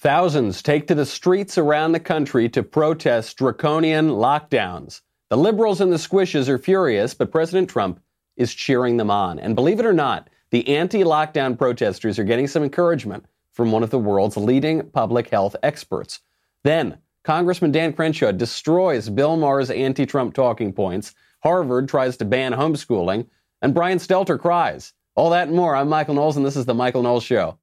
Thousands take to the streets around the country to protest draconian lockdowns. The liberals and the squishes are furious, but President Trump is cheering them on. And believe it or not, the anti lockdown protesters are getting some encouragement from one of the world's leading public health experts. Then, Congressman Dan Crenshaw destroys Bill Maher's anti Trump talking points. Harvard tries to ban homeschooling. And Brian Stelter cries. All that and more. I'm Michael Knowles, and this is The Michael Knowles Show.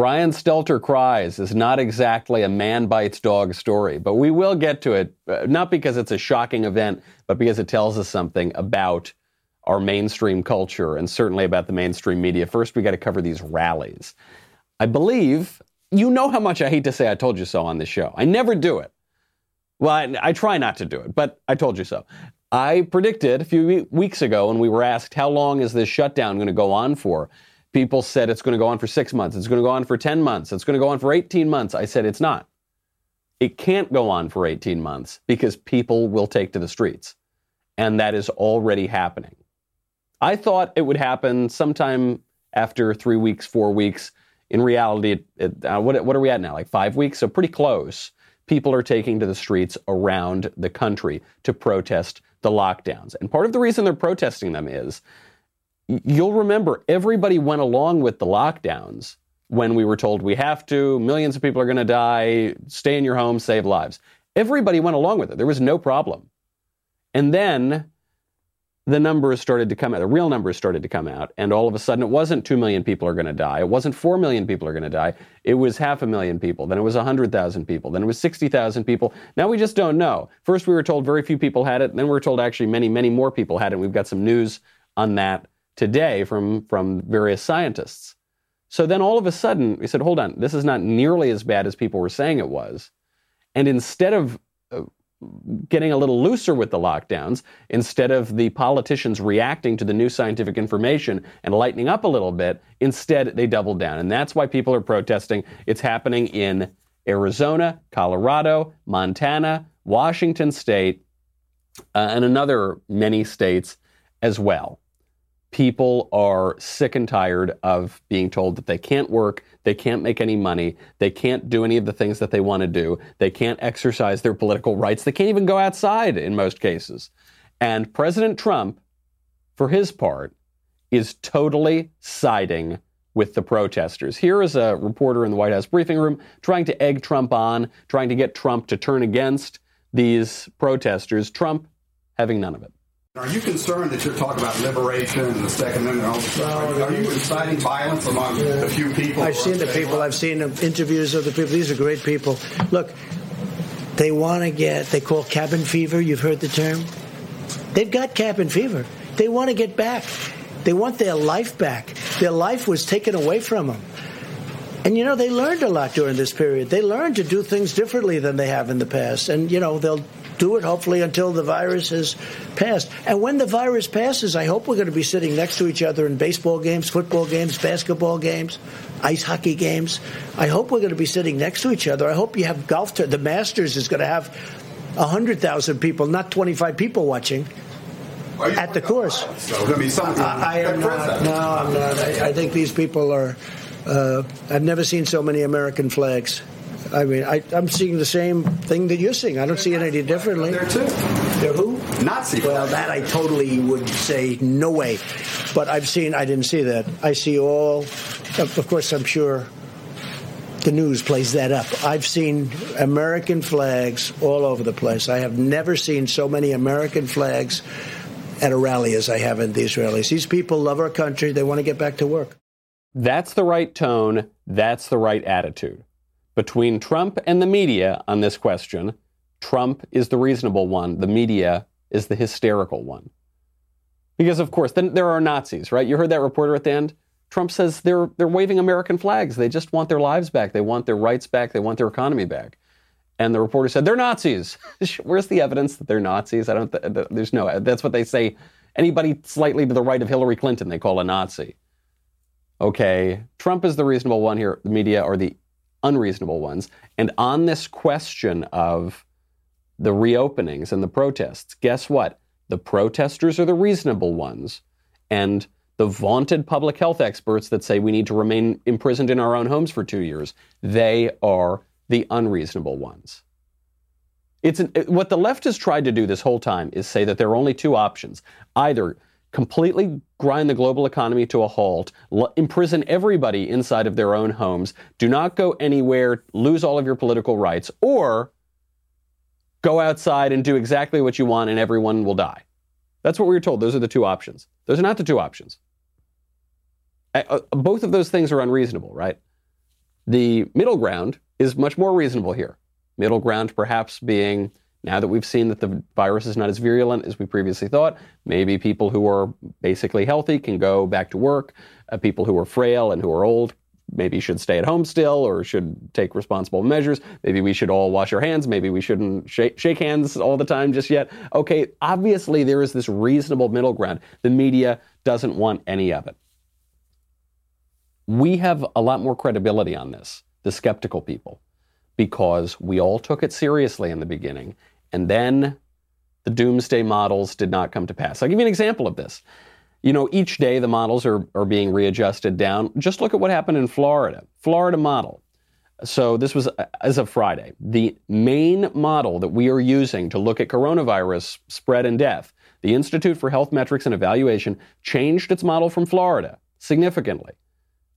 Brian Stelter Cries is not exactly a man bites dog story, but we will get to it, uh, not because it's a shocking event, but because it tells us something about our mainstream culture and certainly about the mainstream media. First, we got to cover these rallies. I believe you know how much I hate to say I told you so on this show. I never do it. Well, I, I try not to do it, but I told you so. I predicted a few weeks ago when we were asked how long is this shutdown going to go on for People said it's going to go on for six months. It's going to go on for 10 months. It's going to go on for 18 months. I said it's not. It can't go on for 18 months because people will take to the streets. And that is already happening. I thought it would happen sometime after three weeks, four weeks. In reality, it, it, uh, what, what are we at now? Like five weeks? So pretty close. People are taking to the streets around the country to protest the lockdowns. And part of the reason they're protesting them is you'll remember everybody went along with the lockdowns when we were told we have to, millions of people are going to die, stay in your home, save lives. Everybody went along with it. There was no problem. And then the numbers started to come out, the real numbers started to come out, and all of a sudden it wasn't 2 million people are going to die. It wasn't 4 million people are going to die. It was half a million people. Then it was 100,000 people. Then it was 60,000 people. Now we just don't know. First we were told very few people had it. Then we were told actually many, many more people had it. We've got some news on that today from, from various scientists. So then all of a sudden, we said, hold on, this is not nearly as bad as people were saying it was. And instead of uh, getting a little looser with the lockdowns, instead of the politicians reacting to the new scientific information and lightening up a little bit, instead they doubled down. And that's why people are protesting. It's happening in Arizona, Colorado, Montana, Washington State, uh, and another many states as well people are sick and tired of being told that they can't work, they can't make any money, they can't do any of the things that they want to do, they can't exercise their political rights, they can't even go outside in most cases. And President Trump, for his part, is totally siding with the protesters. Here is a reporter in the White House briefing room trying to egg Trump on, trying to get Trump to turn against these protesters, Trump having none of it. Are you concerned that you're talking about liberation and the Second Amendment? Are, you inciting violence among yeah. a few people? I've seen the people. I've seen interviews of the people. These are great people. Look, they want to get, they call cabin fever. You've heard the term? They've got cabin fever. They want to get back. They want their life back. Their life was taken away from them. And you know, they learned a lot during this period. They learned to do things differently than they have in the past. And, you know, they'll do it hopefully until the virus has passed. And when the virus passes, I hope we're going to be sitting next to each other in baseball games, football games, basketball games, ice hockey games. I hope we're going to be sitting next to each other. I hope you have golf. The Masters is going to have 100,000 people, not 25 people watching at the course. So, I mean, I, I am not. No, I'm not. I, I think these people are. Uh, I've never seen so many American flags. I mean, I, am seeing the same thing that you're seeing. I don't see it any differently. There too. They're who? Nazi. Well, that I totally would say no way. But I've seen. I didn't see that. I see all. Of course, I'm sure the news plays that up. I've seen American flags all over the place. I have never seen so many American flags at a rally as I have in these rallies. These people love our country. They want to get back to work. That's the right tone. That's the right attitude between Trump and the media on this question, Trump is the reasonable one, the media is the hysterical one. Because, of course, then there are Nazis, right? You heard that reporter at the end? Trump says they're, they're waving American flags. They just want their lives back. They want their rights back. They want their economy back. And the reporter said, they're Nazis. Where's the evidence that they're Nazis? I don't, th- there's no, that's what they say. Anybody slightly to the right of Hillary Clinton, they call a Nazi. Okay, Trump is the reasonable one here. The media are the unreasonable ones. And on this question of the reopenings and the protests, guess what? The protesters are the reasonable ones. and the vaunted public health experts that say we need to remain imprisoned in our own homes for two years, they are the unreasonable ones. It's an, what the left has tried to do this whole time is say that there are only two options. Either completely grind the global economy to a halt, l- imprison everybody inside of their own homes, do not go anywhere, lose all of your political rights, or go outside and do exactly what you want and everyone will die. That's what we were told. Those are the two options. Those are not the two options. Uh, both of those things are unreasonable, right? The middle ground is much more reasonable here. Middle ground perhaps being now that we've seen that the virus is not as virulent as we previously thought, maybe people who are basically healthy can go back to work. Uh, people who are frail and who are old maybe should stay at home still or should take responsible measures. Maybe we should all wash our hands. Maybe we shouldn't shake, shake hands all the time just yet. Okay, obviously there is this reasonable middle ground. The media doesn't want any of it. We have a lot more credibility on this, the skeptical people, because we all took it seriously in the beginning and then the doomsday models did not come to pass. I'll give you an example of this. You know, each day the models are, are being readjusted down. Just look at what happened in Florida. Florida model. So this was uh, as of Friday. The main model that we are using to look at coronavirus spread and death, the Institute for Health Metrics and Evaluation changed its model from Florida significantly.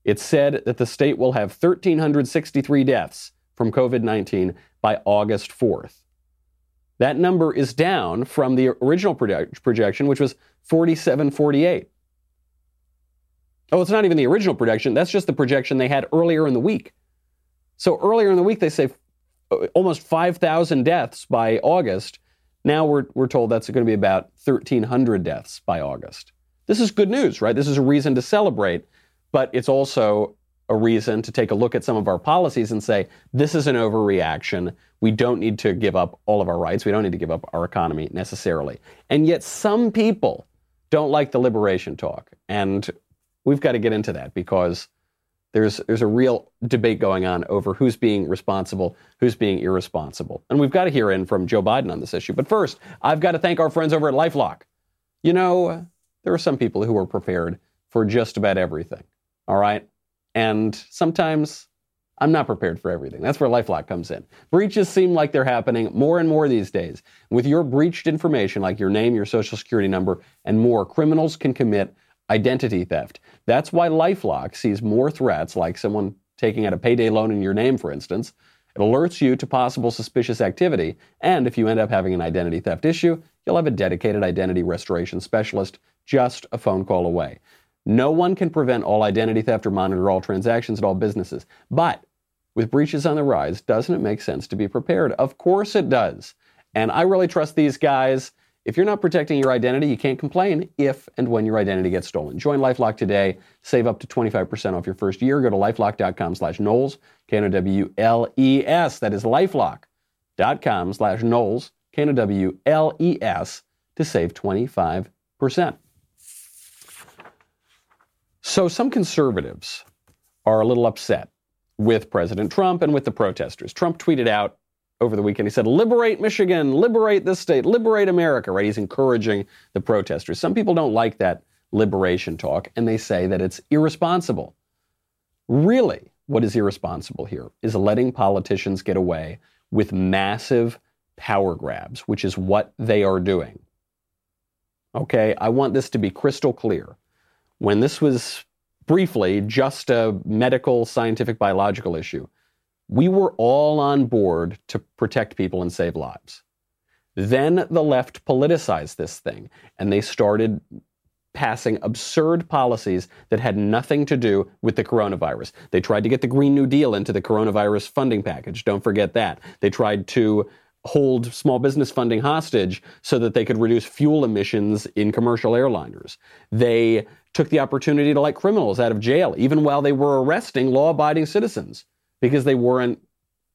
It said that the state will have 1,363 deaths from COVID 19 by August 4th. That number is down from the original projection, which was 4748. Oh, it's not even the original projection. That's just the projection they had earlier in the week. So earlier in the week, they say uh, almost 5,000 deaths by August. Now we're, we're told that's going to be about 1,300 deaths by August. This is good news, right? This is a reason to celebrate, but it's also a reason to take a look at some of our policies and say, this is an overreaction. We don't need to give up all of our rights. We don't need to give up our economy necessarily. And yet, some people don't like the liberation talk. And we've got to get into that because there's, there's a real debate going on over who's being responsible, who's being irresponsible. And we've got to hear in from Joe Biden on this issue. But first, I've got to thank our friends over at Lifelock. You know, there are some people who are prepared for just about everything. All right? And sometimes I'm not prepared for everything. That's where Lifelock comes in. Breaches seem like they're happening more and more these days. With your breached information, like your name, your social security number, and more, criminals can commit identity theft. That's why Lifelock sees more threats, like someone taking out a payday loan in your name, for instance. It alerts you to possible suspicious activity, and if you end up having an identity theft issue, you'll have a dedicated identity restoration specialist just a phone call away. No one can prevent all identity theft or monitor all transactions at all businesses. But with breaches on the rise, doesn't it make sense to be prepared? Of course it does. And I really trust these guys. If you're not protecting your identity, you can't complain if and when your identity gets stolen. Join LifeLock today. Save up to 25% off your first year. Go to lifelock.com slash Knowles, K-N-O-W-L-E-S. That is lifelock.com slash Knowles, K-N-O-W-L-E-S to save 25%. So some conservatives are a little upset with President Trump and with the protesters. Trump tweeted out over the weekend, he said, liberate Michigan, liberate this state, liberate America, right? He's encouraging the protesters. Some people don't like that liberation talk, and they say that it's irresponsible. Really, what is irresponsible here is letting politicians get away with massive power grabs, which is what they are doing. Okay, I want this to be crystal clear when this was briefly just a medical, scientific, biological issue, we were all on board to protect people and save lives. Then the left politicized this thing and they started passing absurd policies that had nothing to do with the coronavirus. They tried to get the Green New Deal into the coronavirus funding package. Don't forget that. They tried to hold small business funding hostage so that they could reduce fuel emissions in commercial airliners. They took the opportunity to let criminals out of jail, even while they were arresting law abiding citizens, because they weren't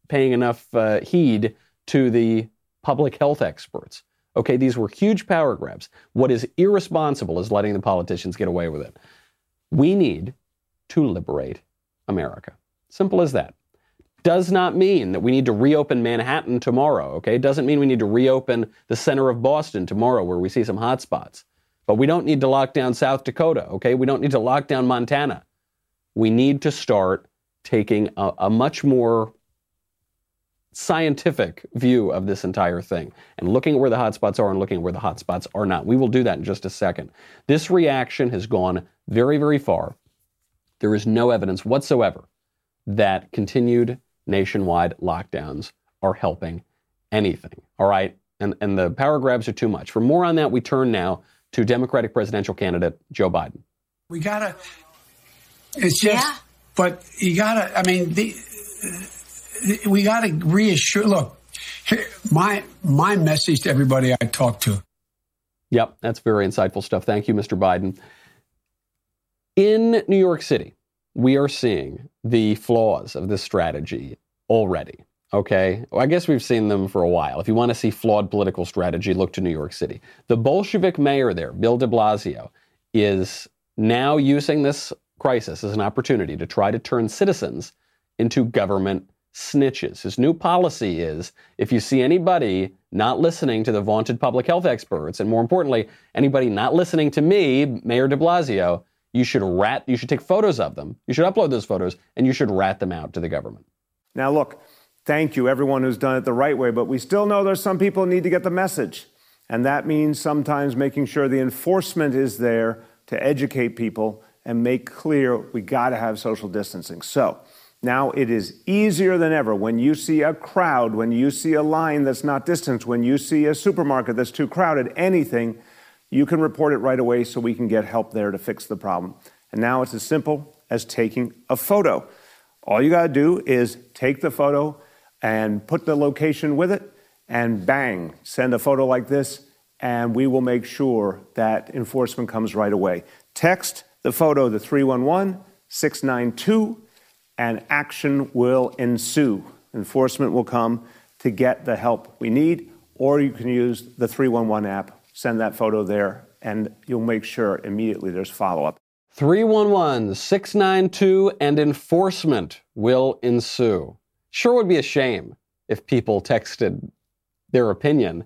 paying enough uh, heed to the public health experts. Okay, these were huge power grabs. What is irresponsible is letting the politicians get away with it. We need to liberate America. Simple as that. Does not mean that we need to reopen Manhattan tomorrow, okay? Doesn't mean we need to reopen the center of Boston tomorrow where we see some hot spots. But we don't need to lock down South Dakota, okay? We don't need to lock down Montana. We need to start taking a, a much more scientific view of this entire thing and looking at where the hotspots are and looking at where the hotspots are not. We will do that in just a second. This reaction has gone very, very far. There is no evidence whatsoever that continued nationwide lockdowns are helping anything. All right. And, and the power grabs are too much. For more on that, we turn now to Democratic presidential candidate Joe Biden. We got to, it's just, yeah. but you got to, I mean, the, we got to reassure. Look, my my message to everybody I talk to. Yep, that's very insightful stuff. Thank you, Mr. Biden. In New York City, we are seeing the flaws of this strategy already. Okay, well, I guess we've seen them for a while. If you want to see flawed political strategy, look to New York City. The Bolshevik mayor there, Bill de Blasio, is now using this crisis as an opportunity to try to turn citizens into government snitches. His new policy is if you see anybody not listening to the vaunted public health experts, and more importantly, anybody not listening to me, Mayor de Blasio, you should rat, you should take photos of them, you should upload those photos, and you should rat them out to the government. Now, look, thank you, everyone who's done it the right way, but we still know there's some people who need to get the message. And that means sometimes making sure the enforcement is there to educate people and make clear we got to have social distancing. So, now it is easier than ever when you see a crowd, when you see a line that's not distanced, when you see a supermarket that's too crowded, anything, you can report it right away so we can get help there to fix the problem. And now it's as simple as taking a photo. All you got to do is take the photo and put the location with it, and bang, send a photo like this, and we will make sure that enforcement comes right away. Text the photo to 311 692 and action will ensue. Enforcement will come to get the help we need, or you can use the 311 app, send that photo there, and you'll make sure immediately there's follow up. 311 692 and enforcement will ensue. Sure would be a shame if people texted their opinion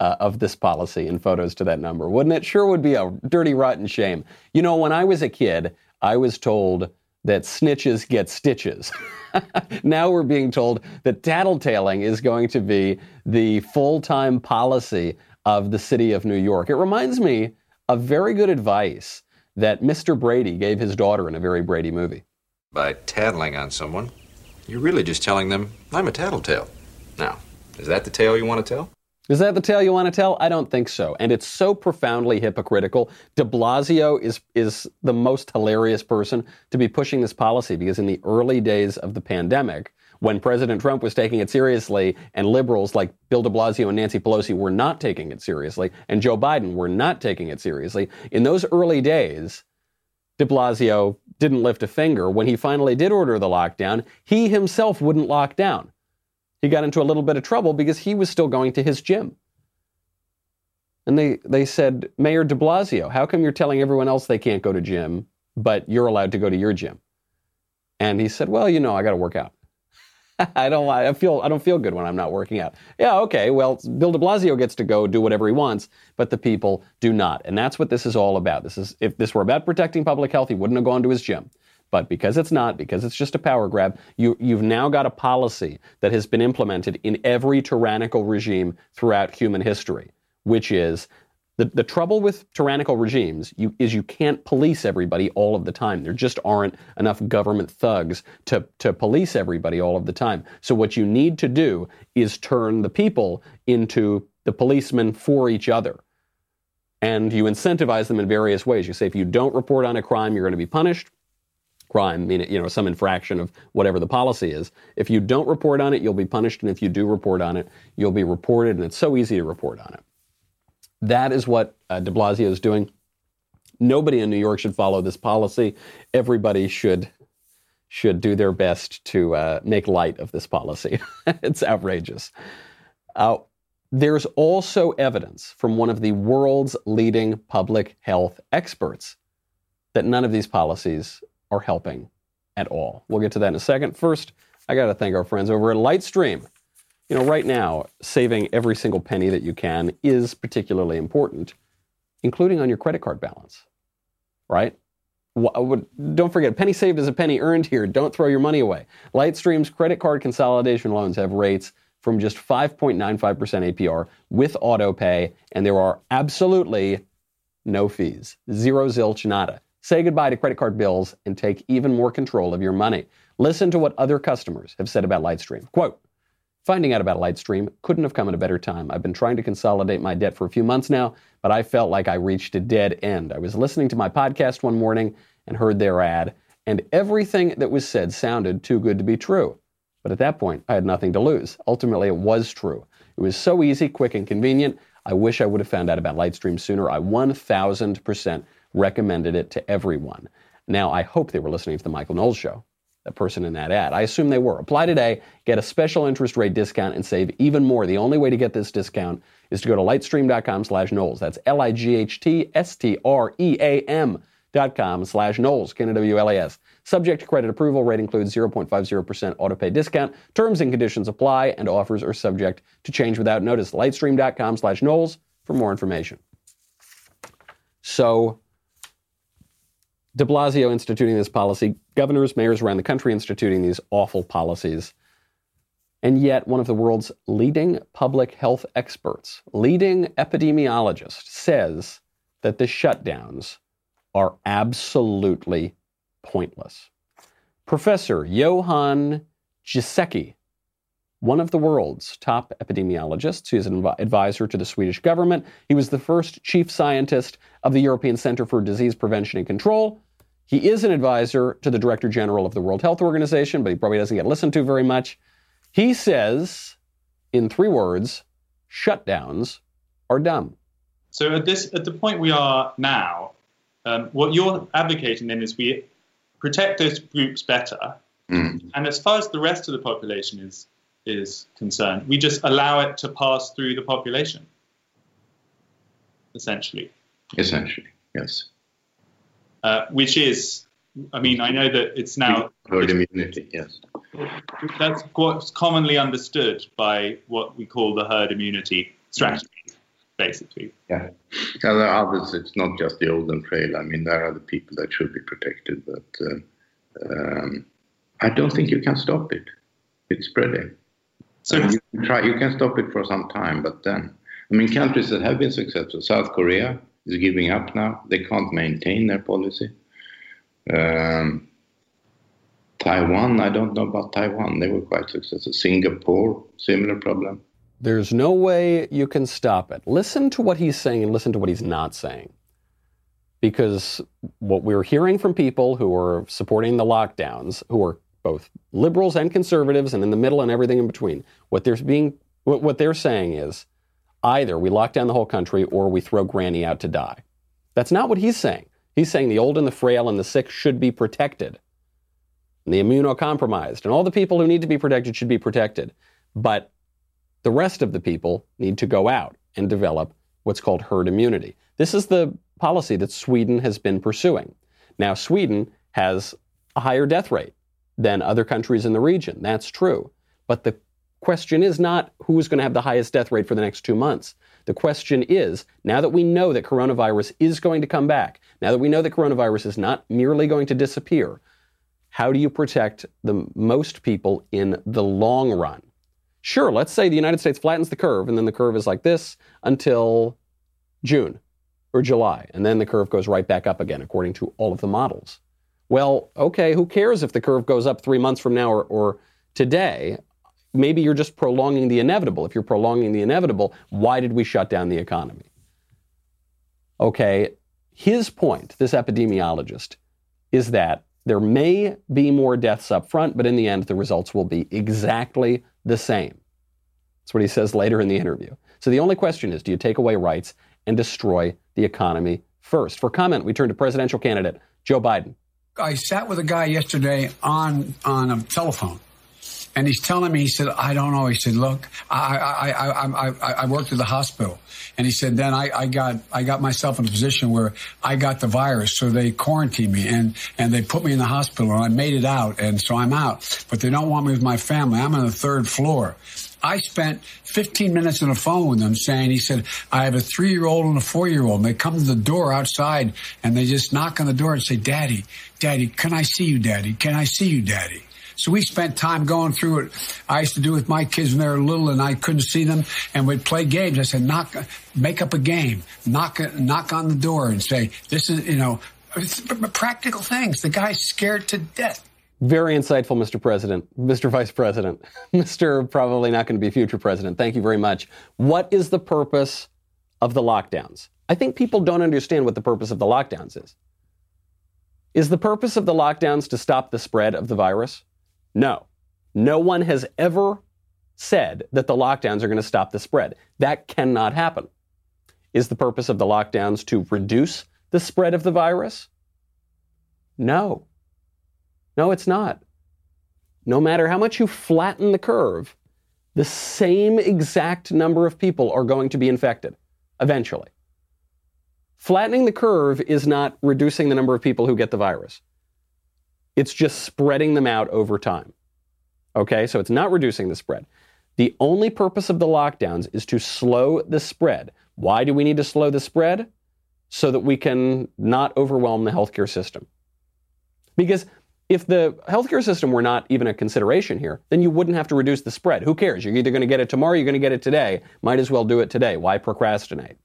uh, of this policy in photos to that number, wouldn't it? Sure would be a dirty, rotten shame. You know, when I was a kid, I was told that snitches get stitches. now we're being told that tattletaling is going to be the full time policy of the city of New York. It reminds me of very good advice that Mr. Brady gave his daughter in a very Brady movie. By tattling on someone, you're really just telling them, I'm a tattletale. Now, is that the tale you want to tell? Is that the tale you want to tell? I don't think so. And it's so profoundly hypocritical. De Blasio is, is the most hilarious person to be pushing this policy because in the early days of the pandemic, when President Trump was taking it seriously and liberals like Bill de Blasio and Nancy Pelosi were not taking it seriously and Joe Biden were not taking it seriously, in those early days, de Blasio didn't lift a finger. When he finally did order the lockdown, he himself wouldn't lock down he got into a little bit of trouble because he was still going to his gym. And they, they said, Mayor de Blasio, how come you're telling everyone else they can't go to gym, but you're allowed to go to your gym? And he said, Well, you know, I got to work out. I don't. I feel. I don't feel good when I'm not working out. Yeah. Okay. Well, Bill De Blasio gets to go do whatever he wants, but the people do not, and that's what this is all about. This is. If this were about protecting public health, he wouldn't have gone to his gym. But because it's not, because it's just a power grab, you, you've now got a policy that has been implemented in every tyrannical regime throughout human history, which is the, the trouble with tyrannical regimes you, is you can't police everybody all of the time. There just aren't enough government thugs to, to police everybody all of the time. So what you need to do is turn the people into the policemen for each other. And you incentivize them in various ways. You say if you don't report on a crime, you're going to be punished crime, meaning you know some infraction of whatever the policy is. If you don't report on it, you'll be punished, and if you do report on it, you'll be reported, and it's so easy to report on it. That is what uh, De Blasio is doing. Nobody in New York should follow this policy. Everybody should should do their best to uh, make light of this policy. it's outrageous. Uh, there's also evidence from one of the world's leading public health experts that none of these policies are helping at all. We'll get to that in a second. First, I got to thank our friends over at Lightstream. You know, right now, saving every single penny that you can is particularly important including on your credit card balance, right? Don't forget, a penny saved is a penny earned here. Don't throw your money away. Lightstream's credit card consolidation loans have rates from just 5.95% APR with auto pay, and there are absolutely no fees. Zero zilch nada. Say goodbye to credit card bills and take even more control of your money. Listen to what other customers have said about Lightstream. Quote, Finding out about Lightstream couldn't have come at a better time. I've been trying to consolidate my debt for a few months now, but I felt like I reached a dead end. I was listening to my podcast one morning and heard their ad, and everything that was said sounded too good to be true. But at that point, I had nothing to lose. Ultimately, it was true. It was so easy, quick, and convenient. I wish I would have found out about Lightstream sooner. I 1000% recommended it to everyone. Now, I hope they were listening to the Michael Knowles show the person in that ad. I assume they were. Apply today, get a special interest rate discount, and save even more. The only way to get this discount is to go to lightstream.com slash Knowles. That's L-I-G-H-T-S-T-R-E-A-M dot com slash Knowles, K-N-W-L-A-S. Subject to credit approval, rate includes 0.50% autopay discount. Terms and conditions apply, and offers are subject to change without notice. Lightstream.com slash Knowles for more information. So de Blasio instituting this policy, governors, mayors around the country instituting these awful policies. And yet, one of the world's leading public health experts, leading epidemiologist, says that the shutdowns are absolutely pointless. Professor Johan Giesecke, one of the world's top epidemiologists. He is an advisor to the Swedish government. He was the first chief scientist of the European Center for Disease Prevention and Control. He is an advisor to the Director General of the World Health Organization, but he probably doesn't get listened to very much. He says, in three words, shutdowns are dumb. So at this, at the point we are now, um, what you're advocating then is we protect those groups better, mm. and as far as the rest of the population is is concerned, we just allow it to pass through the population, essentially. Essentially, yes. Uh, which is, I mean, I know that it's now herd immunity. Yes, that's what's commonly understood by what we call the herd immunity strategy, basically. Yeah, and there are others. It's not just the old and frail. I mean, there are the people that should be protected, but uh, um, I don't think you can stop it. It's spreading. So you can try. You can stop it for some time, but then, I mean, countries that have been successful, South Korea is giving up now. They can't maintain their policy. Um, Taiwan, I don't know about Taiwan. They were quite successful. Singapore, similar problem. There's no way you can stop it. Listen to what he's saying and listen to what he's not saying. Because what we're hearing from people who are supporting the lockdowns, who are both liberals and conservatives and in the middle and everything in between, what they're being what they're saying is Either we lock down the whole country or we throw Granny out to die. That's not what he's saying. He's saying the old and the frail and the sick should be protected. And the immunocompromised and all the people who need to be protected should be protected. But the rest of the people need to go out and develop what's called herd immunity. This is the policy that Sweden has been pursuing. Now, Sweden has a higher death rate than other countries in the region. That's true. But the question is not who's going to have the highest death rate for the next two months. The question is now that we know that coronavirus is going to come back, now that we know that coronavirus is not merely going to disappear, how do you protect the most people in the long run? Sure, let's say the United States flattens the curve and then the curve is like this until June or July, and then the curve goes right back up again according to all of the models. Well, okay, who cares if the curve goes up three months from now or, or today? Maybe you're just prolonging the inevitable. If you're prolonging the inevitable, why did we shut down the economy? Okay, his point, this epidemiologist, is that there may be more deaths up front, but in the end, the results will be exactly the same. That's what he says later in the interview. So the only question is do you take away rights and destroy the economy first? For comment, we turn to presidential candidate Joe Biden. I sat with a guy yesterday on, on a telephone and he's telling me, he said, I don't know. He said, look, I, I, I, I, I worked at the hospital. And he said, then I, I got, I got myself in a position where I got the virus. So they quarantined me and, and they put me in the hospital and I made it out. And so I'm out, but they don't want me with my family. I'm on the third floor. I spent 15 minutes on the phone with them saying, he said, I have a three year old and a four year old. And they come to the door outside and they just knock on the door and say, Daddy, Daddy, can I see you, Daddy? Can I see you, Daddy? So we spent time going through it. I used to do with my kids when they were little and I couldn't see them and we'd play games. I said, knock, make up a game, knock, knock on the door and say, this is, you know, practical things. The guy's scared to death. Very insightful, Mr. President, Mr. Vice President, Mr. Probably not going to be future president. Thank you very much. What is the purpose of the lockdowns? I think people don't understand what the purpose of the lockdowns is. Is the purpose of the lockdowns to stop the spread of the virus? No. No one has ever said that the lockdowns are going to stop the spread. That cannot happen. Is the purpose of the lockdowns to reduce the spread of the virus? No. No, it's not. No matter how much you flatten the curve, the same exact number of people are going to be infected eventually. Flattening the curve is not reducing the number of people who get the virus. It's just spreading them out over time. Okay, so it's not reducing the spread. The only purpose of the lockdowns is to slow the spread. Why do we need to slow the spread? So that we can not overwhelm the healthcare system. Because if the healthcare system were not even a consideration here, then you wouldn't have to reduce the spread. Who cares? You're either going to get it tomorrow, you're going to get it today. Might as well do it today. Why procrastinate?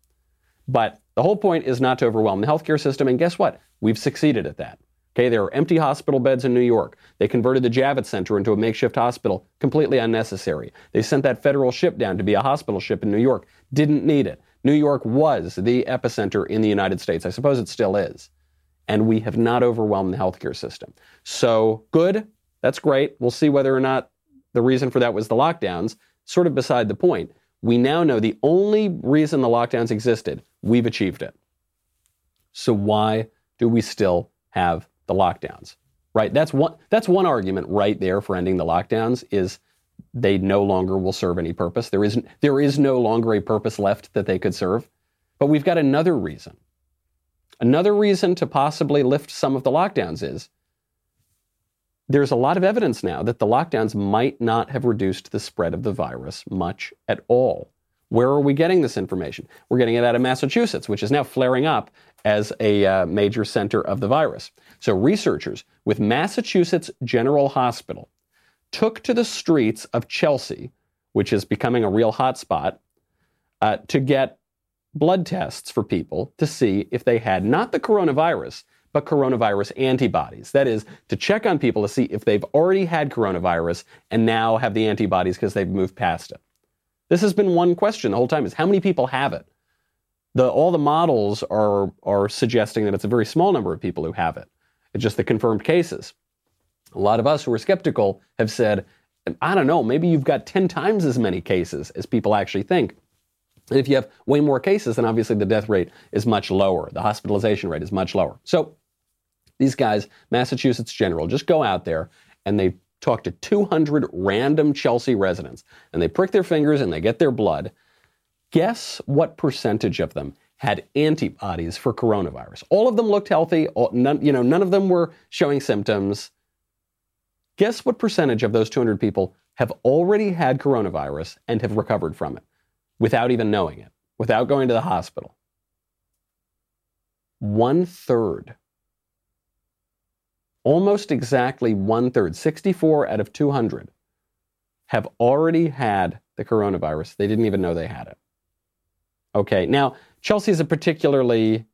But the whole point is not to overwhelm the healthcare system. And guess what? We've succeeded at that. Okay, there are empty hospital beds in New York. They converted the Javits Center into a makeshift hospital, completely unnecessary. They sent that federal ship down to be a hospital ship in New York. Didn't need it. New York was the epicenter in the United States. I suppose it still is. And we have not overwhelmed the healthcare system. So, good. That's great. We'll see whether or not the reason for that was the lockdowns. Sort of beside the point. We now know the only reason the lockdowns existed, we've achieved it. So, why do we still have the lockdowns, right? That's one, that's one argument right there for ending the lockdowns is they no longer will serve any purpose. There is, there is no longer a purpose left that they could serve. But we've got another reason. Another reason to possibly lift some of the lockdowns is there's a lot of evidence now that the lockdowns might not have reduced the spread of the virus much at all. Where are we getting this information? We're getting it out of Massachusetts, which is now flaring up as a uh, major center of the virus. So, researchers with Massachusetts General Hospital took to the streets of Chelsea, which is becoming a real hotspot, uh, to get blood tests for people to see if they had not the coronavirus, but coronavirus antibodies. That is, to check on people to see if they've already had coronavirus and now have the antibodies because they've moved past it. This has been one question the whole time is how many people have it? The, all the models are, are suggesting that it's a very small number of people who have it. It's just the confirmed cases. A lot of us who are skeptical have said, I don't know, maybe you've got 10 times as many cases as people actually think. And if you have way more cases, then obviously the death rate is much lower. The hospitalization rate is much lower. So these guys, Massachusetts General, just go out there and they talk to 200 random Chelsea residents and they prick their fingers and they get their blood. Guess what percentage of them had antibodies for coronavirus? All of them looked healthy. All, none, you know, none of them were showing symptoms. Guess what percentage of those 200 people have already had coronavirus and have recovered from it without even knowing it, without going to the hospital? One third almost exactly one third, 64 out of 200, have already had the coronavirus. They didn't even know they had it. Okay, now Chelsea is a particularly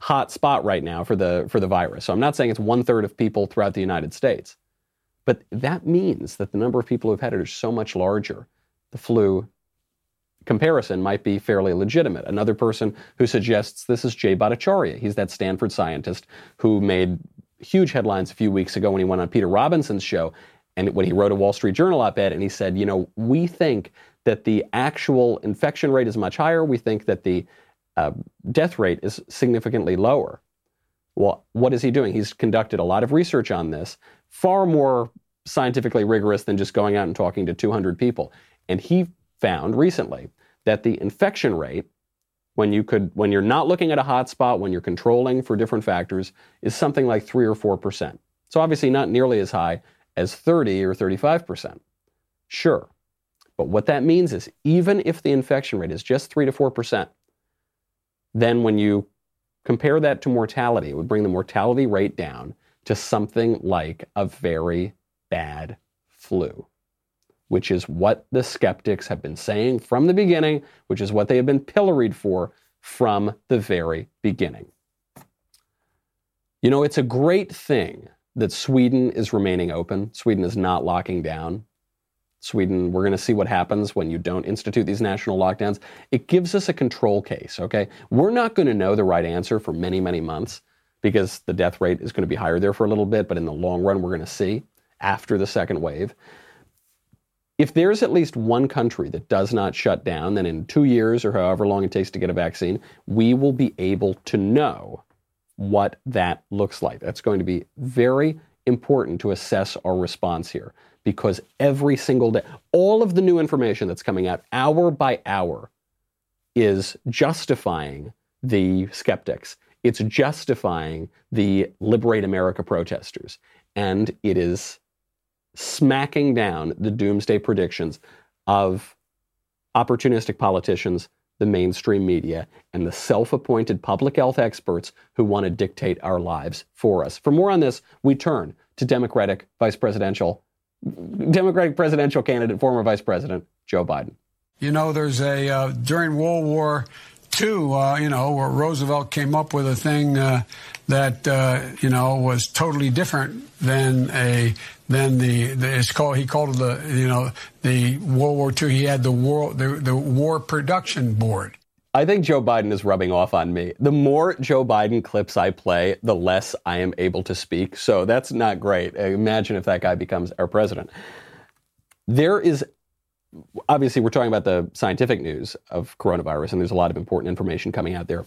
hot spot right now for the for the virus. So I'm not saying it's one third of people throughout the United States, but that means that the number of people who've had it is so much larger. The flu comparison might be fairly legitimate. Another person who suggests this is Jay Bhattacharya. He's that Stanford scientist who made huge headlines a few weeks ago when he went on Peter Robinson's show and when he wrote a Wall Street Journal op ed and he said, you know, we think that the actual infection rate is much higher. We think that the uh, death rate is significantly lower. Well, what is he doing? He's conducted a lot of research on this, far more scientifically rigorous than just going out and talking to 200 people. And he found recently that the infection rate when you could when you're not looking at a hotspot, when you're controlling for different factors, is something like three or four percent. So obviously not nearly as high as 30 or 35 percent. Sure. But what that means is even if the infection rate is just 3 to 4%, then when you compare that to mortality, it would bring the mortality rate down to something like a very bad flu, which is what the skeptics have been saying from the beginning, which is what they have been pilloried for from the very beginning. You know, it's a great thing that Sweden is remaining open. Sweden is not locking down. Sweden, we're going to see what happens when you don't institute these national lockdowns. It gives us a control case, okay? We're not going to know the right answer for many, many months because the death rate is going to be higher there for a little bit, but in the long run, we're going to see after the second wave. If there's at least one country that does not shut down, then in two years or however long it takes to get a vaccine, we will be able to know what that looks like. That's going to be very important to assess our response here because every single day, all of the new information that's coming out hour by hour is justifying the skeptics. It's justifying the Liberate America protesters. And it is smacking down the doomsday predictions of opportunistic politicians, the mainstream media, and the self appointed public health experts who want to dictate our lives for us. For more on this, we turn to Democratic Vice Presidential Democratic presidential candidate, former Vice President Joe Biden. You know, there's a uh, during World War II, uh, you know, Roosevelt came up with a thing uh, that uh, you know was totally different than a than the, the, it's called he called it the you know the World War II. He had the war the, the War Production Board. I think Joe Biden is rubbing off on me. The more Joe Biden clips I play, the less I am able to speak. So that's not great. Imagine if that guy becomes our president. There is obviously we're talking about the scientific news of coronavirus, and there's a lot of important information coming out there.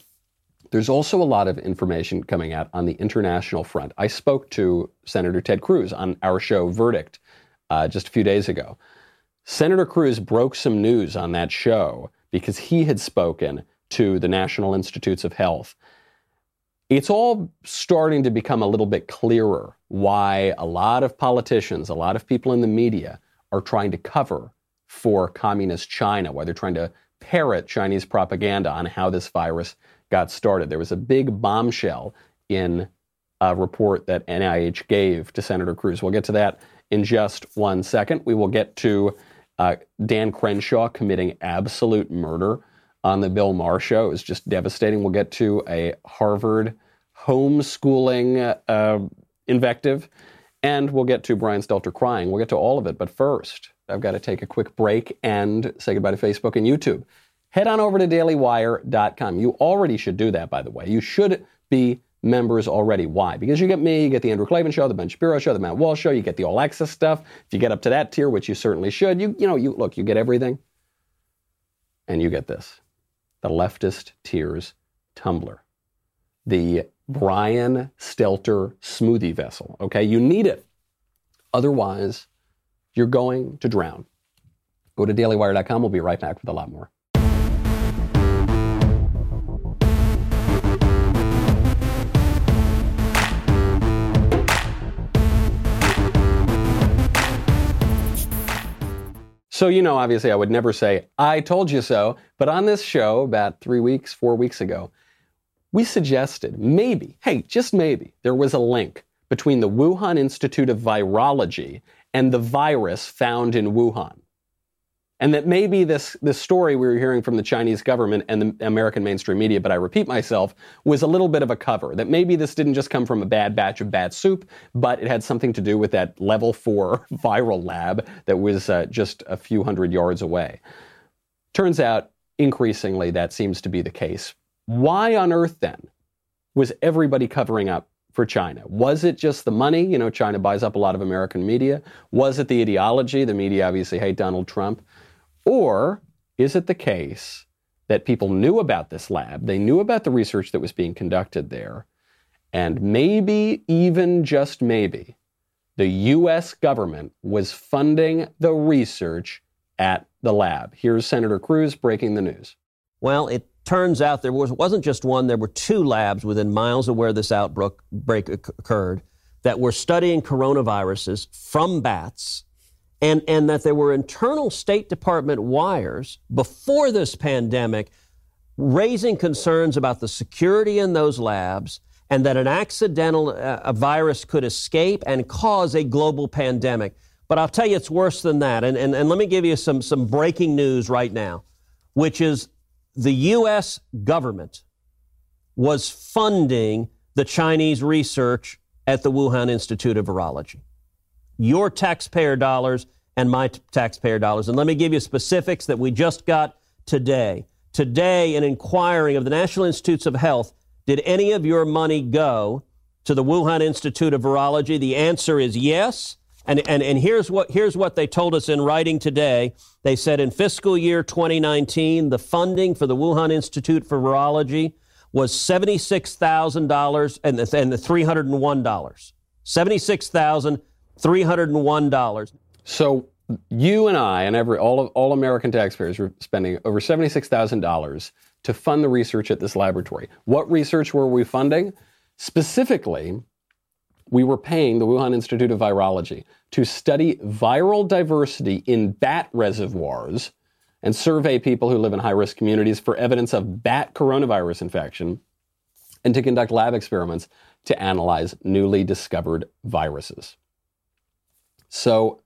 There's also a lot of information coming out on the international front. I spoke to Senator Ted Cruz on our show Verdict uh, just a few days ago. Senator Cruz broke some news on that show because he had spoken to the National Institutes of Health. It's all starting to become a little bit clearer why a lot of politicians, a lot of people in the media are trying to cover for communist China, why they're trying to parrot Chinese propaganda on how this virus got started. There was a big bombshell in a report that NIH gave to Senator Cruz. We'll get to that in just one second. We will get to uh, Dan Crenshaw committing absolute murder on the Bill Maher show. Was just devastating. We'll get to a Harvard homeschooling uh, invective, and we'll get to Brian Stelter crying. We'll get to all of it. But first, I've got to take a quick break and say goodbye to Facebook and YouTube. Head on over to dailywire.com. You already should do that, by the way. You should be members already. Why? Because you get me, you get the Andrew Klavan show, the Ben Shapiro show, the Matt Walsh show, you get the all access stuff. If you get up to that tier, which you certainly should, you you know, you look, you get everything. And you get this. The leftist tears tumbler. The Brian Stelter smoothie vessel. Okay, you need it. Otherwise, you're going to drown. Go to dailywire.com. We'll be right back with a lot more. So, you know, obviously, I would never say, I told you so. But on this show, about three weeks, four weeks ago, we suggested maybe, hey, just maybe, there was a link between the Wuhan Institute of Virology and the virus found in Wuhan and that maybe this, this story we were hearing from the Chinese government and the American mainstream media, but I repeat myself, was a little bit of a cover. That maybe this didn't just come from a bad batch of bad soup, but it had something to do with that level four viral lab that was uh, just a few hundred yards away. Turns out, increasingly, that seems to be the case. Why on earth then was everybody covering up for China? Was it just the money? You know, China buys up a lot of American media. Was it the ideology? The media obviously hate Donald Trump. Or is it the case that people knew about this lab, they knew about the research that was being conducted there, and maybe, even just maybe, the US government was funding the research at the lab? Here's Senator Cruz breaking the news. Well, it turns out there was, wasn't just one, there were two labs within miles of where this outbreak occurred that were studying coronaviruses from bats and, and that there were internal State Department wires before this pandemic raising concerns about the security in those labs and that an accidental uh, virus could escape and cause a global pandemic. But I'll tell you, it's worse than that. And, and, and let me give you some, some breaking news right now, which is the U.S. government was funding the Chinese research at the Wuhan Institute of Virology. Your taxpayer dollars and my t- taxpayer dollars. And let me give you specifics that we just got today. Today, an inquiring of the National Institutes of Health did any of your money go to the Wuhan Institute of Virology? The answer is yes. And, and, and here's, what, here's what they told us in writing today. They said in fiscal year 2019, the funding for the Wuhan Institute for Virology was $76,000 and the, and the $301. $76,301. So you and I and every all of all American taxpayers were spending over $76,000 to fund the research at this laboratory. What research were we funding? Specifically, we were paying the Wuhan Institute of Virology to study viral diversity in bat reservoirs and survey people who live in high risk communities for evidence of bat coronavirus infection and to conduct lab experiments to analyze newly discovered viruses. So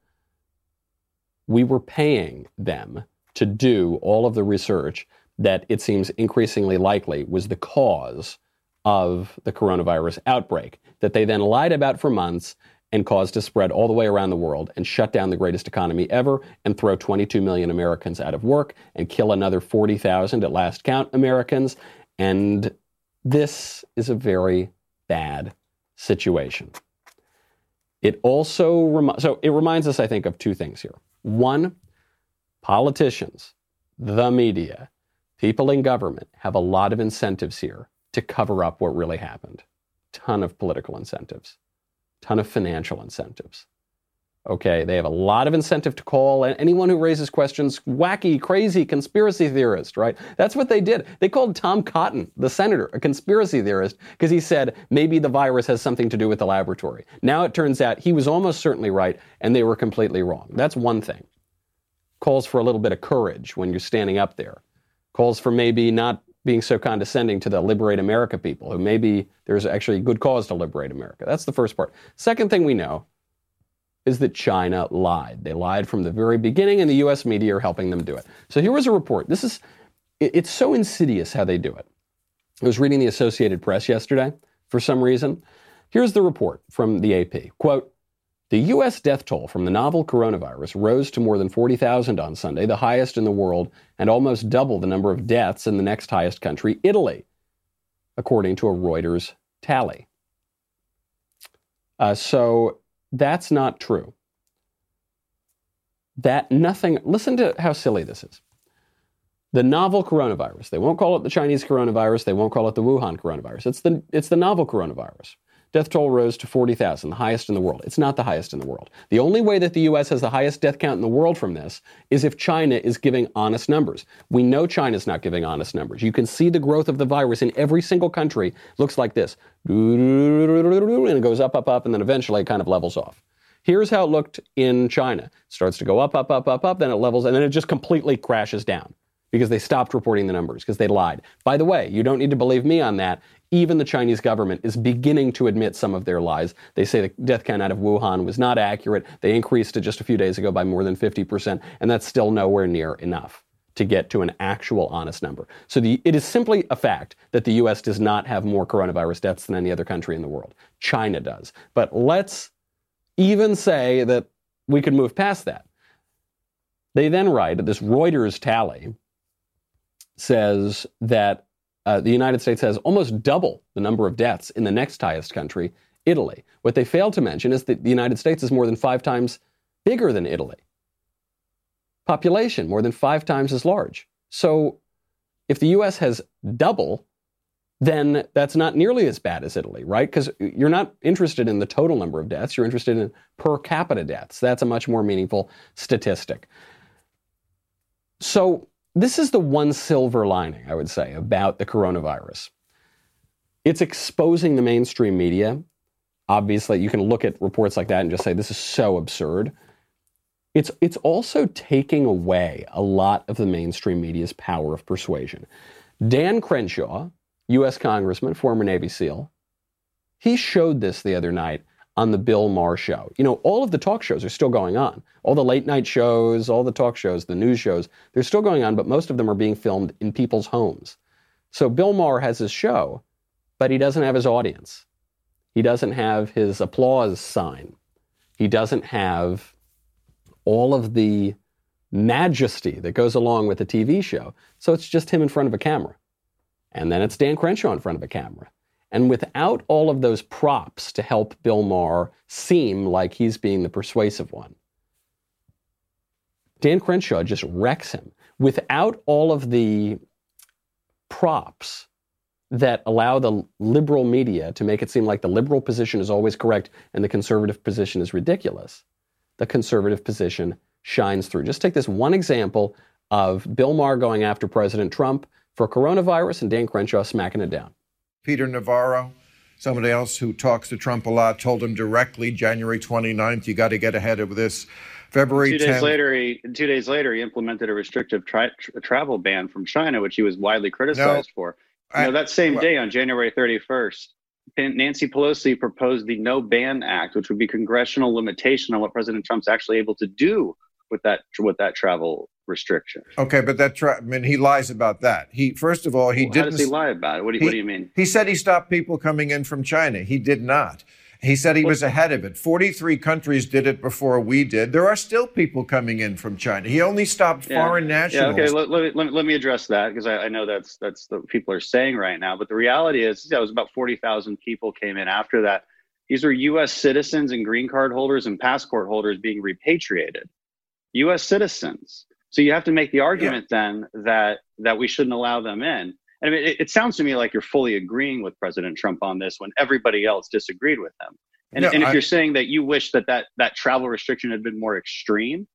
we were paying them to do all of the research that it seems increasingly likely was the cause of the coronavirus outbreak that they then lied about for months and caused to spread all the way around the world and shut down the greatest economy ever and throw 22 million Americans out of work and kill another 40,000 at last count Americans. And this is a very bad situation. It also so it reminds us, I think, of two things here. One, politicians, the media, people in government have a lot of incentives here to cover up what really happened. Ton of political incentives, ton of financial incentives. Okay, they have a lot of incentive to call anyone who raises questions wacky, crazy conspiracy theorist, right? That's what they did. They called Tom Cotton, the senator, a conspiracy theorist because he said maybe the virus has something to do with the laboratory. Now it turns out he was almost certainly right and they were completely wrong. That's one thing. Calls for a little bit of courage when you're standing up there. Calls for maybe not being so condescending to the liberate America people who maybe there's actually good cause to liberate America. That's the first part. Second thing we know is that China lied. They lied from the very beginning, and the U.S. media are helping them do it. So here was a report. This is, it's so insidious how they do it. I was reading the Associated Press yesterday for some reason. Here's the report from the AP. Quote, the U.S. death toll from the novel coronavirus rose to more than 40,000 on Sunday, the highest in the world, and almost double the number of deaths in the next highest country, Italy, according to a Reuters tally. Uh, so that's not true. That nothing, listen to how silly this is. The novel coronavirus, they won't call it the Chinese coronavirus, they won't call it the Wuhan coronavirus. It's the, it's the novel coronavirus. Death toll rose to 40,000, the highest in the world. It's not the highest in the world. The only way that the US has the highest death count in the world from this is if China is giving honest numbers. We know China's not giving honest numbers. You can see the growth of the virus in every single country. looks like this. And it goes up, up, up, and then eventually it kind of levels off. Here's how it looked in China. It starts to go up, up, up, up, up, then it levels, and then it just completely crashes down because they stopped reporting the numbers because they lied. By the way, you don't need to believe me on that even the Chinese government is beginning to admit some of their lies. They say the death count out of Wuhan was not accurate. They increased it just a few days ago by more than 50%, and that's still nowhere near enough to get to an actual honest number. So the, it is simply a fact that the US does not have more coronavirus deaths than any other country in the world. China does. But let's even say that we could move past that. They then write, that this Reuters tally says that uh, the United States has almost double the number of deaths in the next highest country, Italy. What they fail to mention is that the United States is more than five times bigger than Italy. Population more than five times as large. So if the US has double, then that's not nearly as bad as Italy, right? Because you're not interested in the total number of deaths, you're interested in per capita deaths. That's a much more meaningful statistic. So this is the one silver lining, I would say, about the coronavirus. It's exposing the mainstream media. Obviously, you can look at reports like that and just say, this is so absurd. It's, it's also taking away a lot of the mainstream media's power of persuasion. Dan Crenshaw, U.S. Congressman, former Navy SEAL, he showed this the other night on the Bill Maher show. You know, all of the talk shows are still going on. All the late night shows, all the talk shows, the news shows, they're still going on, but most of them are being filmed in people's homes. So Bill Maher has his show, but he doesn't have his audience. He doesn't have his applause sign. He doesn't have all of the majesty that goes along with a TV show. So it's just him in front of a camera. And then it's Dan Crenshaw in front of a camera. And without all of those props to help Bill Maher seem like he's being the persuasive one, Dan Crenshaw just wrecks him. Without all of the props that allow the liberal media to make it seem like the liberal position is always correct and the conservative position is ridiculous, the conservative position shines through. Just take this one example of Bill Maher going after President Trump for coronavirus and Dan Crenshaw smacking it down. Peter Navarro, somebody else who talks to Trump a lot, told him directly January 29th, you got to get ahead of this. February two days 10th, later, he, two days later, he implemented a restrictive tri- tra- travel ban from China, which he was widely criticized No, for. I- you know, that same well- day, on January 31st, Nancy Pelosi proposed the No Ban Act, which would be congressional limitation on what President Trump's actually able to do with that with that travel restriction. Okay, but that tra- I mean, he lies about that. He first of all, he How didn't. How does he lie about it? What do, He- what do you mean? He said he stopped people coming in from China. He did not. He said he was ahead of it. 43 countries did it before we did. There are still people coming in from China. He only stopped foreign nationals. Yeah, okay. Let, let, me- let, me- let me address that because I, I know that's that's what people are saying right now. But the reality is, yeah, it was about forty thousand people came in after that. These were U.S. citizens and green card holders and passport holders being repatriated. U.S. citizens. So you have to make the argument then that that we shouldn't allow them in. And I mean, it, it sounds to me like you're fully agreeing with President Trump on this when everybody else disagreed with him. And, No, and if I- you're saying that you wish that, that that travel restriction had been more extreme,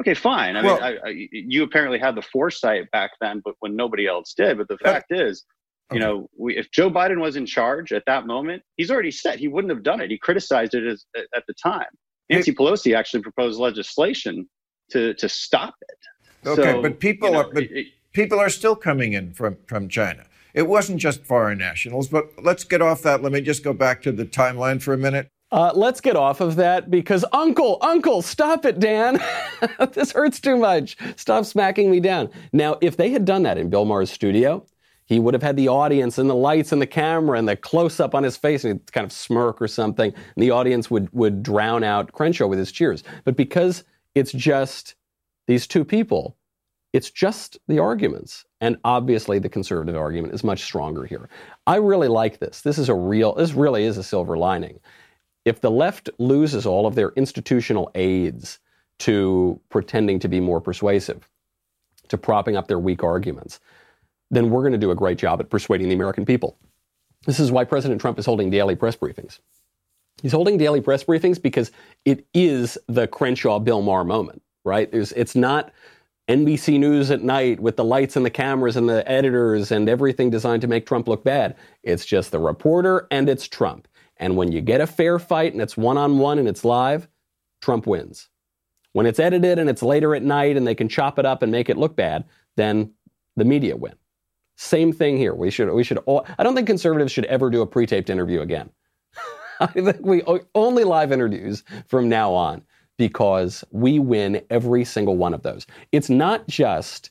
okay, fine. I Well- mean, I, I, you apparently had the foresight back then, but when nobody else did. But the fact is, you know, we, if Joe Biden was in charge at that moment, he's already said he wouldn't have done it. He criticized it as, at the time. Nancy Pelosi actually proposed legislation to to stop it. Okay, So, but people you know, are but people are still coming in from from China. It wasn't just foreign nationals, but let's get off that. Let me just go back to the timeline for a minute. Uh, let's get off of that because Uncle, Uncle, stop it, Dan. this hurts too much. Stop smacking me down. Now, if they had done that in Bill Maher's studio, he would have had the audience and the lights and the camera and the close up on his face and he'd kind of smirk or something, and the audience would would drown out Crenshaw with his cheers. But because it's just these two people, it's just the arguments. And obviously, the conservative argument is much stronger here. I really like this. This is a real, this really is a silver lining. If the left loses all of their institutional aids to pretending to be more persuasive, to propping up their weak arguments, then we're going to do a great job at persuading the American people. This is why President Trump is holding daily press briefings. He's holding daily press briefings because it is the Crenshaw Bill Maher moment, right? There's, it's not NBC News at night with the lights and the cameras and the editors and everything designed to make Trump look bad. It's just the reporter and it's Trump. And when you get a fair fight and it's one on one and it's live, Trump wins. When it's edited and it's later at night and they can chop it up and make it look bad, then the media win. Same thing here. We should we should all, I don't think conservatives should ever do a pre-taped interview again. I think we only live interviews from now on because we win every single one of those. It's not just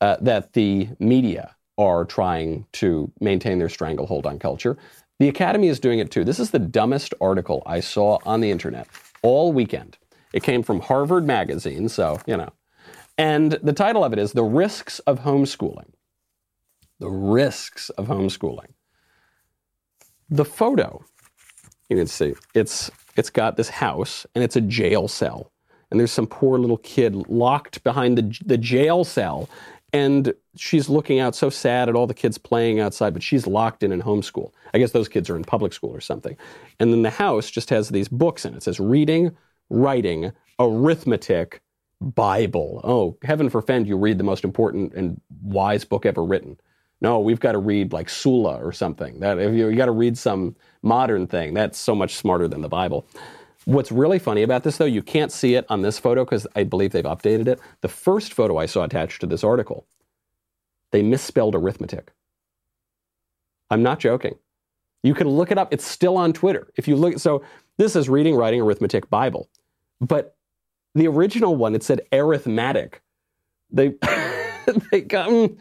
uh, that the media are trying to maintain their stranglehold on culture. The Academy is doing it too. This is the dumbest article I saw on the internet all weekend. It came from Harvard Magazine, so, you know. And the title of it is The Risks of Homeschooling. The Risks of Homeschooling. The photo, you can see, it's, it's got this house and it's a jail cell. And there's some poor little kid locked behind the, the jail cell. And she's looking out so sad at all the kids playing outside, but she's locked in in homeschool. I guess those kids are in public school or something. And then the house just has these books in it. It says reading, writing, arithmetic, Bible. Oh, heaven forfend you read the most important and wise book ever written. No, we've got to read like Sula or something. That if you, you got to read some modern thing, that's so much smarter than the Bible. What's really funny about this, though, you can't see it on this photo because I believe they've updated it. The first photo I saw attached to this article, they misspelled arithmetic. I'm not joking. You can look it up. It's still on Twitter. If you look, so this is reading, writing, arithmetic, Bible. But the original one, it said arithmetic. They, they come,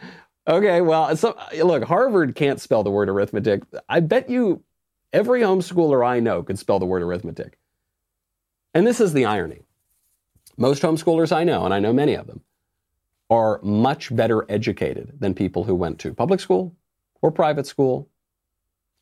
okay, well, so, look, Harvard can't spell the word arithmetic. I bet you every homeschooler I know could spell the word arithmetic. And this is the irony. Most homeschoolers I know, and I know many of them, are much better educated than people who went to public school or private school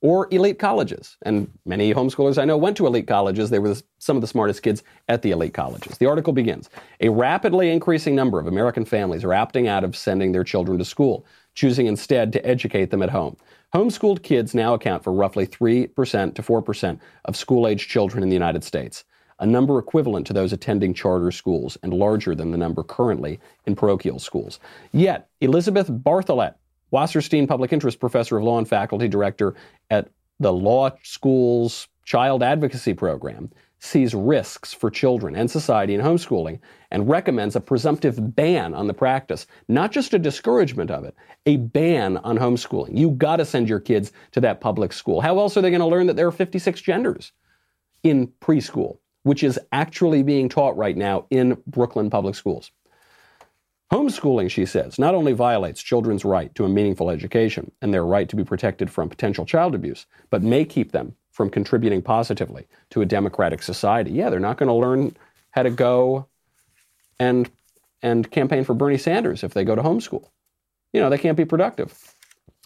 or elite colleges. And many homeschoolers I know went to elite colleges. They were some of the smartest kids at the elite colleges. The article begins A rapidly increasing number of American families are opting out of sending their children to school, choosing instead to educate them at home. Homeschooled kids now account for roughly 3% to 4% of school age children in the United States a number equivalent to those attending charter schools and larger than the number currently in parochial schools. Yet, Elizabeth Bartholet, Wasserstein Public Interest Professor of Law and Faculty Director at the Law School's Child Advocacy Program, sees risks for children and society in homeschooling and recommends a presumptive ban on the practice, not just a discouragement of it, a ban on homeschooling. You got to send your kids to that public school. How else are they going to learn that there are 56 genders in preschool? which is actually being taught right now in Brooklyn public schools. Homeschooling, she says, not only violates children's right to a meaningful education and their right to be protected from potential child abuse, but may keep them from contributing positively to a democratic society. Yeah, they're not going to learn how to go and and campaign for Bernie Sanders if they go to homeschool. You know, they can't be productive.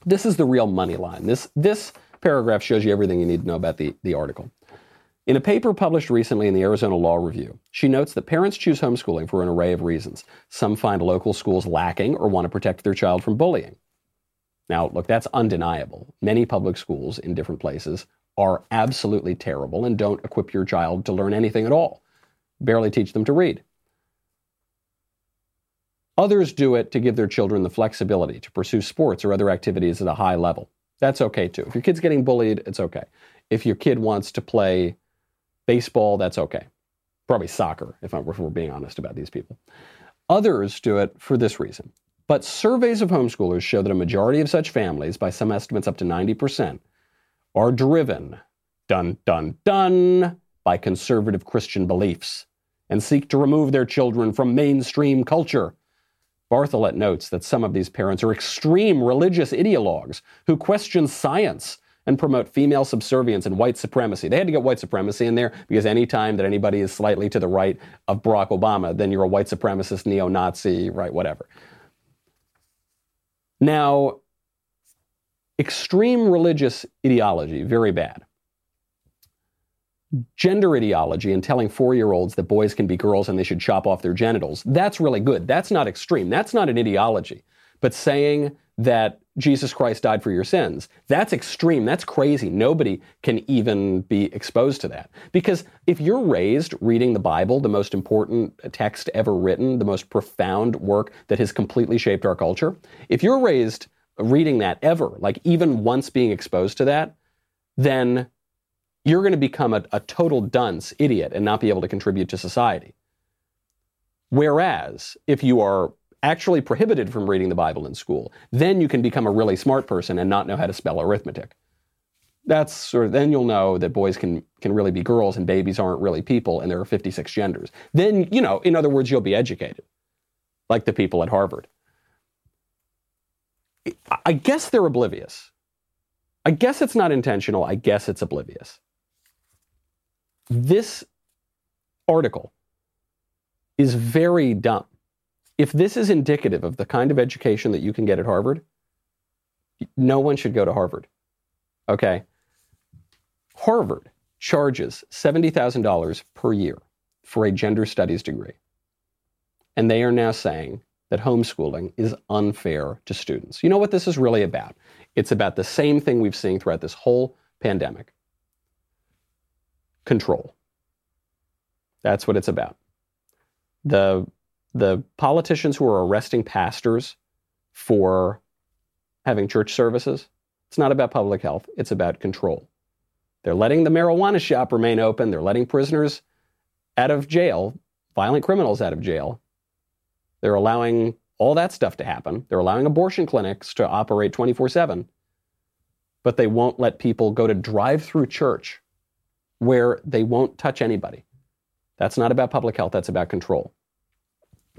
This is the real money line. This this paragraph shows you everything you need to know about the, the article. In a paper published recently in the Arizona Law Review, she notes that parents choose homeschooling for an array of reasons. Some find local schools lacking or want to protect their child from bullying. Now, look, that's undeniable. Many public schools in different places are absolutely terrible and don't equip your child to learn anything at all, barely teach them to read. Others do it to give their children the flexibility to pursue sports or other activities at a high level. That's okay too. If your kid's getting bullied, it's okay. If your kid wants to play Baseball, that's okay. Probably soccer, if, if we're being honest about these people. Others do it for this reason. But surveys of homeschoolers show that a majority of such families, by some estimates up to 90%, are driven, dun, dun, dun, by conservative Christian beliefs and seek to remove their children from mainstream culture. Bartholet notes that some of these parents are extreme religious ideologues who question science and promote female subservience and white supremacy. They had to get white supremacy in there because any time that anybody is slightly to the right of Barack Obama, then you're a white supremacist, neo Nazi, right, whatever. Now, extreme religious ideology, very bad. Gender ideology and telling four year olds that boys can be girls and they should chop off their genitals, that's really good. That's not extreme. That's not an ideology. But saying that Jesus Christ died for your sins. That's extreme. That's crazy. Nobody can even be exposed to that. Because if you're raised reading the Bible, the most important text ever written, the most profound work that has completely shaped our culture, if you're raised reading that ever, like even once being exposed to that, then you're going to become a, a total dunce, idiot, and not be able to contribute to society. Whereas if you are actually prohibited from reading the Bible in school, then you can become a really smart person and not know how to spell arithmetic. That's sort of, then you'll know that boys can, can really be girls and babies aren't really people and there are 56 genders. Then, you know, in other words, you'll be educated, like the people at Harvard. I guess they're oblivious. I guess it's not intentional. I guess it's oblivious. This article is very dumb if this is indicative of the kind of education that you can get at Harvard, no one should go to Harvard. Okay? Harvard charges $70,000 per year for a gender studies degree. And they are now saying that homeschooling is unfair to students. You know what this is really about? It's about the same thing we've seen throughout this whole pandemic control. That's what it's about. The the politicians who are arresting pastors for having church services, it's not about public health, it's about control. They're letting the marijuana shop remain open. They're letting prisoners out of jail, violent criminals out of jail. They're allowing all that stuff to happen. They're allowing abortion clinics to operate 24 7. But they won't let people go to drive through church where they won't touch anybody. That's not about public health, that's about control.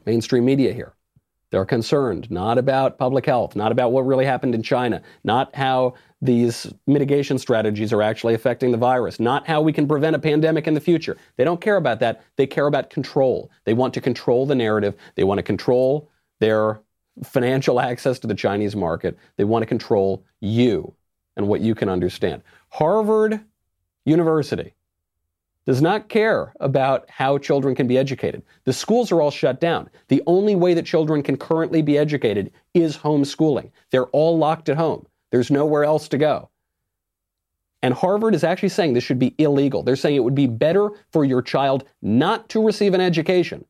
Mainstream media here. They're concerned not about public health, not about what really happened in China, not how these mitigation strategies are actually affecting the virus, not how we can prevent a pandemic in the future. They don't care about that. They care about control. They want to control the narrative. They want to control their financial access to the Chinese market. They want to control you and what you can understand. Harvard University does not care about how children can be educated. The schools are all shut down. The only way that children can currently be educated is homeschooling. They're all locked at home. There's nowhere else to go. And Harvard is actually saying this should be illegal. They're saying it would be better for your child not to receive an education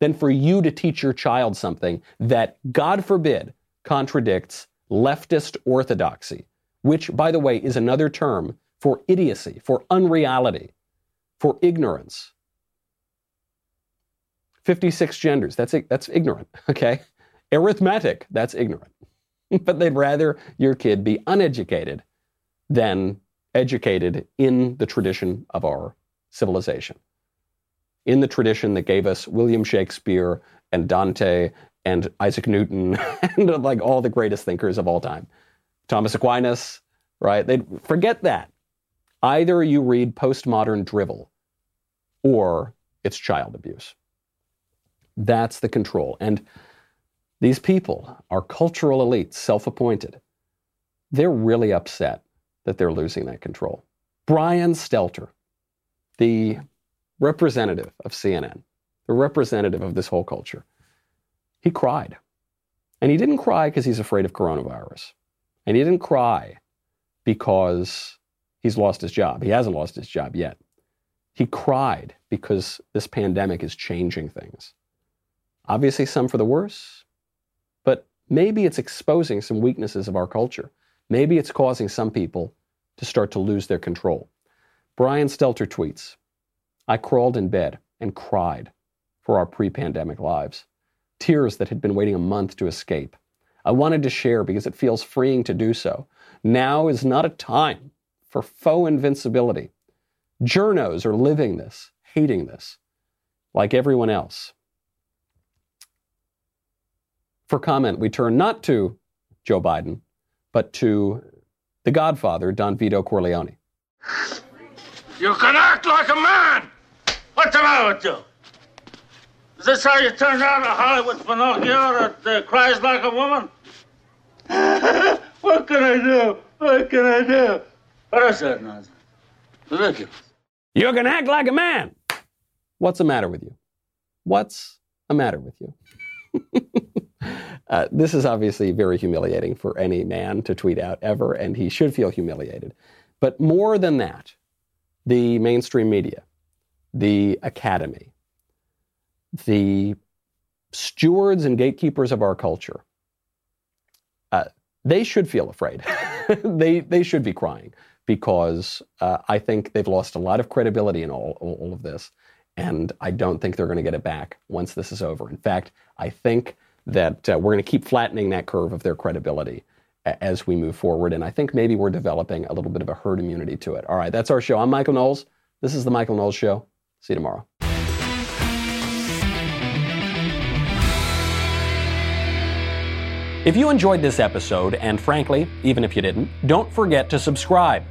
than for you to teach your child something that, God forbid, contradicts leftist orthodoxy, which, by the way, is another term for idiocy, for unreality for ignorance. 56 genders, that's, that's ignorant, okay? Arithmetic, that's ignorant. but they'd rather your kid be uneducated than educated in the tradition of our civilization, in the tradition that gave us William Shakespeare and Dante and Isaac Newton and like all the greatest thinkers of all time. Thomas Aquinas, right? They'd forget that. Either you read postmodern drivel or it's child abuse. That's the control. And these people, our cultural elites, self appointed, they're really upset that they're losing that control. Brian Stelter, the representative of CNN, the representative of this whole culture, he cried. And he didn't cry because he's afraid of coronavirus. And he didn't cry because he's lost his job. He hasn't lost his job yet. He cried because this pandemic is changing things. Obviously, some for the worse, but maybe it's exposing some weaknesses of our culture. Maybe it's causing some people to start to lose their control. Brian Stelter tweets I crawled in bed and cried for our pre pandemic lives, tears that had been waiting a month to escape. I wanted to share because it feels freeing to do so. Now is not a time for faux invincibility Journos are living this, hating this, like everyone else. For comment, we turn not to Joe Biden, but to the godfather, Don Vito Corleone. You can act like a man! What's the matter with you? Is this how you turn out a Hollywood Pinocchio that uh, cries like a woman? what can I do? What can I do? What is that nonsense? Ridiculous. You can act like a man. What's the matter with you? What's the matter with you? uh, this is obviously very humiliating for any man to tweet out ever, and he should feel humiliated. But more than that, the mainstream media, the academy, the stewards and gatekeepers of our culture, uh, they should feel afraid. they, they should be crying because uh, I think they've lost a lot of credibility in all, all, of this. And I don't think they're going to get it back once this is over. In fact, I think that uh, we're going to keep flattening that curve of their credibility as we move forward. And I think maybe we're developing a little bit of a herd immunity to it. All right, that's our show. I'm Michael Knowles. This is The Michael Knowles Show. See you tomorrow. If you enjoyed this episode, and frankly, even if you didn't, don't forget to subscribe.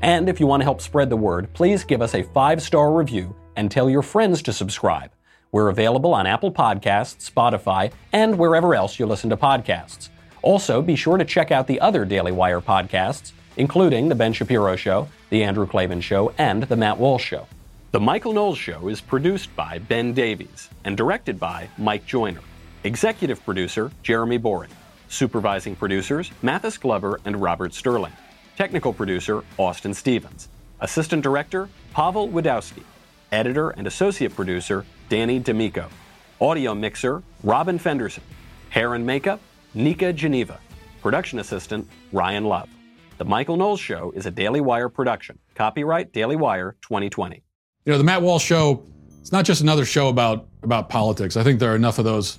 And if you want to help spread the word, please give us a five star review and tell your friends to subscribe. We're available on Apple Podcasts, Spotify, and wherever else you listen to podcasts. Also, be sure to check out the other Daily Wire podcasts, including The Ben Shapiro Show, The Andrew Klavan Show, and The Matt Walsh Show. The Michael Knowles Show is produced by Ben Davies and directed by Mike Joyner. Executive producer Jeremy Boring. Supervising producers Mathis Glover and Robert Sterling. Technical producer Austin Stevens. Assistant director Pavel Wadowski. Editor and associate producer Danny D'Amico. Audio mixer Robin Fenderson. Hair and makeup Nika Geneva. Production assistant Ryan Love. The Michael Knowles Show is a Daily Wire production Copyright Daily Wire 2020. You know, the Matt Walsh Show, it's not just another show about, about politics. I think there are enough of those